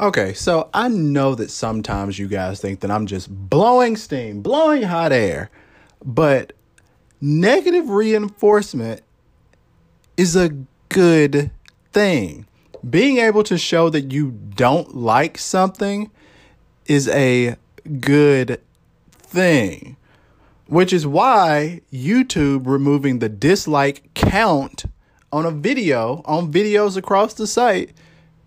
Okay, so I know that sometimes you guys think that I'm just blowing steam, blowing hot air, but negative reinforcement is a good thing. Being able to show that you don't like something is a good thing, which is why YouTube removing the dislike count on a video, on videos across the site,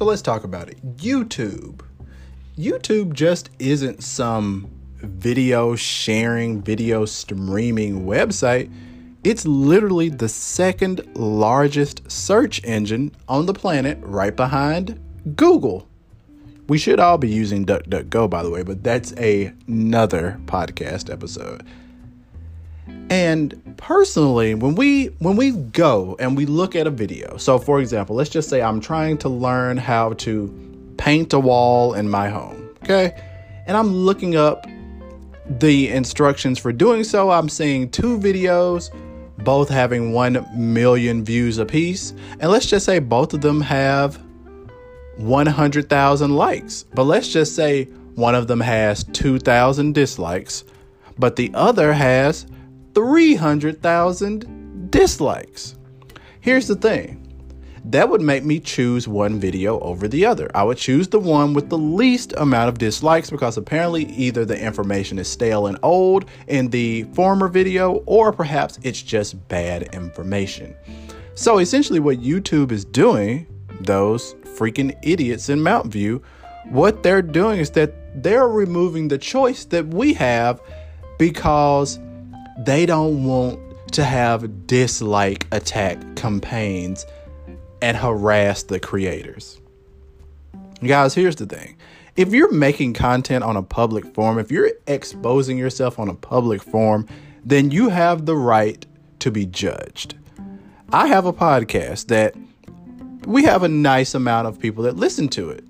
So let's talk about it. YouTube. YouTube just isn't some video sharing, video streaming website. It's literally the second largest search engine on the planet, right behind Google. We should all be using DuckDuckGo, by the way, but that's a, another podcast episode. And personally, when we when we go and we look at a video, so for example, let's just say I'm trying to learn how to paint a wall in my home, okay? And I'm looking up the instructions for doing so. I'm seeing two videos, both having 1 million views apiece, and let's just say both of them have 100,000 likes. But let's just say one of them has 2,000 dislikes, but the other has 300,000 dislikes. Here's the thing that would make me choose one video over the other. I would choose the one with the least amount of dislikes because apparently either the information is stale and old in the former video or perhaps it's just bad information. So essentially, what YouTube is doing, those freaking idiots in Mountain View, what they're doing is that they're removing the choice that we have because they don't want to have dislike attack campaigns and harass the creators. Guys, here's the thing. If you're making content on a public forum, if you're exposing yourself on a public forum, then you have the right to be judged. I have a podcast that we have a nice amount of people that listen to it.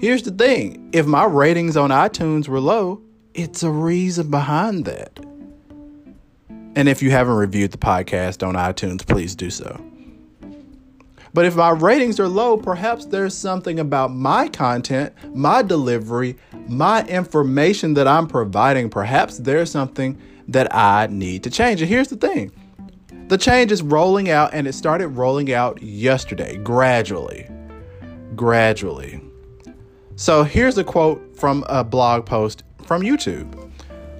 Here's the thing if my ratings on iTunes were low, it's a reason behind that. And if you haven't reviewed the podcast on iTunes, please do so. But if my ratings are low, perhaps there's something about my content, my delivery, my information that I'm providing. Perhaps there's something that I need to change. And here's the thing the change is rolling out, and it started rolling out yesterday, gradually. Gradually. So here's a quote from a blog post from YouTube.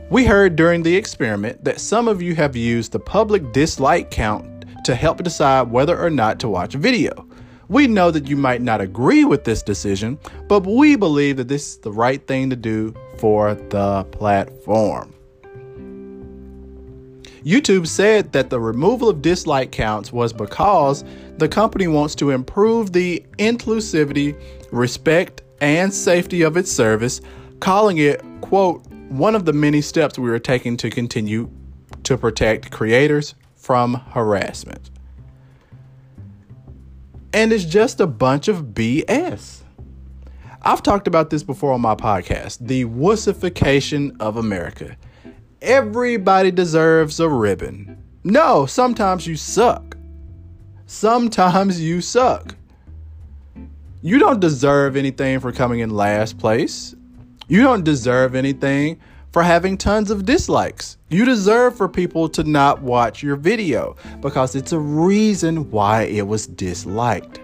We heard during the experiment that some of you have used the public dislike count to help decide whether or not to watch a video. We know that you might not agree with this decision, but we believe that this is the right thing to do for the platform. YouTube said that the removal of dislike counts was because the company wants to improve the inclusivity, respect, and safety of its service, calling it, quote, one of the many steps we are taking to continue to protect creators from harassment. And it's just a bunch of BS. I've talked about this before on my podcast the wussification of America. Everybody deserves a ribbon. No, sometimes you suck. Sometimes you suck. You don't deserve anything for coming in last place. You don't deserve anything for having tons of dislikes. You deserve for people to not watch your video because it's a reason why it was disliked.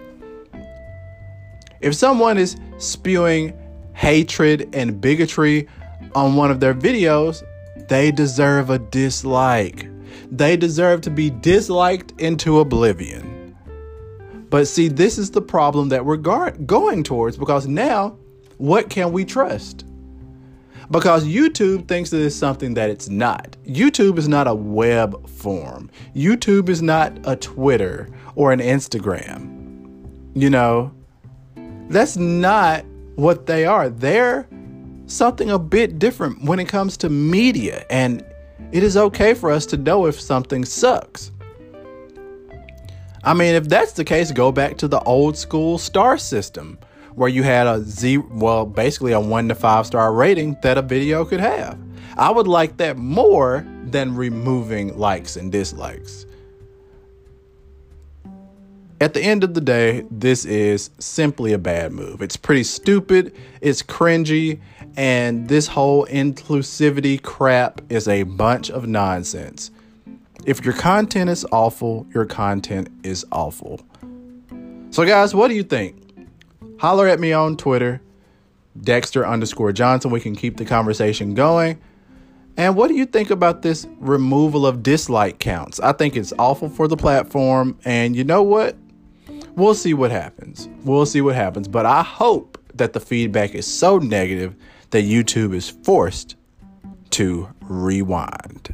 If someone is spewing hatred and bigotry on one of their videos, they deserve a dislike. They deserve to be disliked into oblivion. But see, this is the problem that we're going towards because now, what can we trust? Because YouTube thinks that it's something that it's not. YouTube is not a web form. YouTube is not a Twitter or an Instagram. You know, that's not what they are. They're something a bit different when it comes to media, and it is okay for us to know if something sucks. I mean, if that's the case, go back to the old school star system where you had a zero, well, basically a one to five star rating that a video could have. I would like that more than removing likes and dislikes. At the end of the day, this is simply a bad move. It's pretty stupid, it's cringy, and this whole inclusivity crap is a bunch of nonsense. If your content is awful, your content is awful. So, guys, what do you think? Holler at me on Twitter, Dexter underscore Johnson. We can keep the conversation going. And what do you think about this removal of dislike counts? I think it's awful for the platform. And you know what? We'll see what happens. We'll see what happens. But I hope that the feedback is so negative that YouTube is forced to rewind.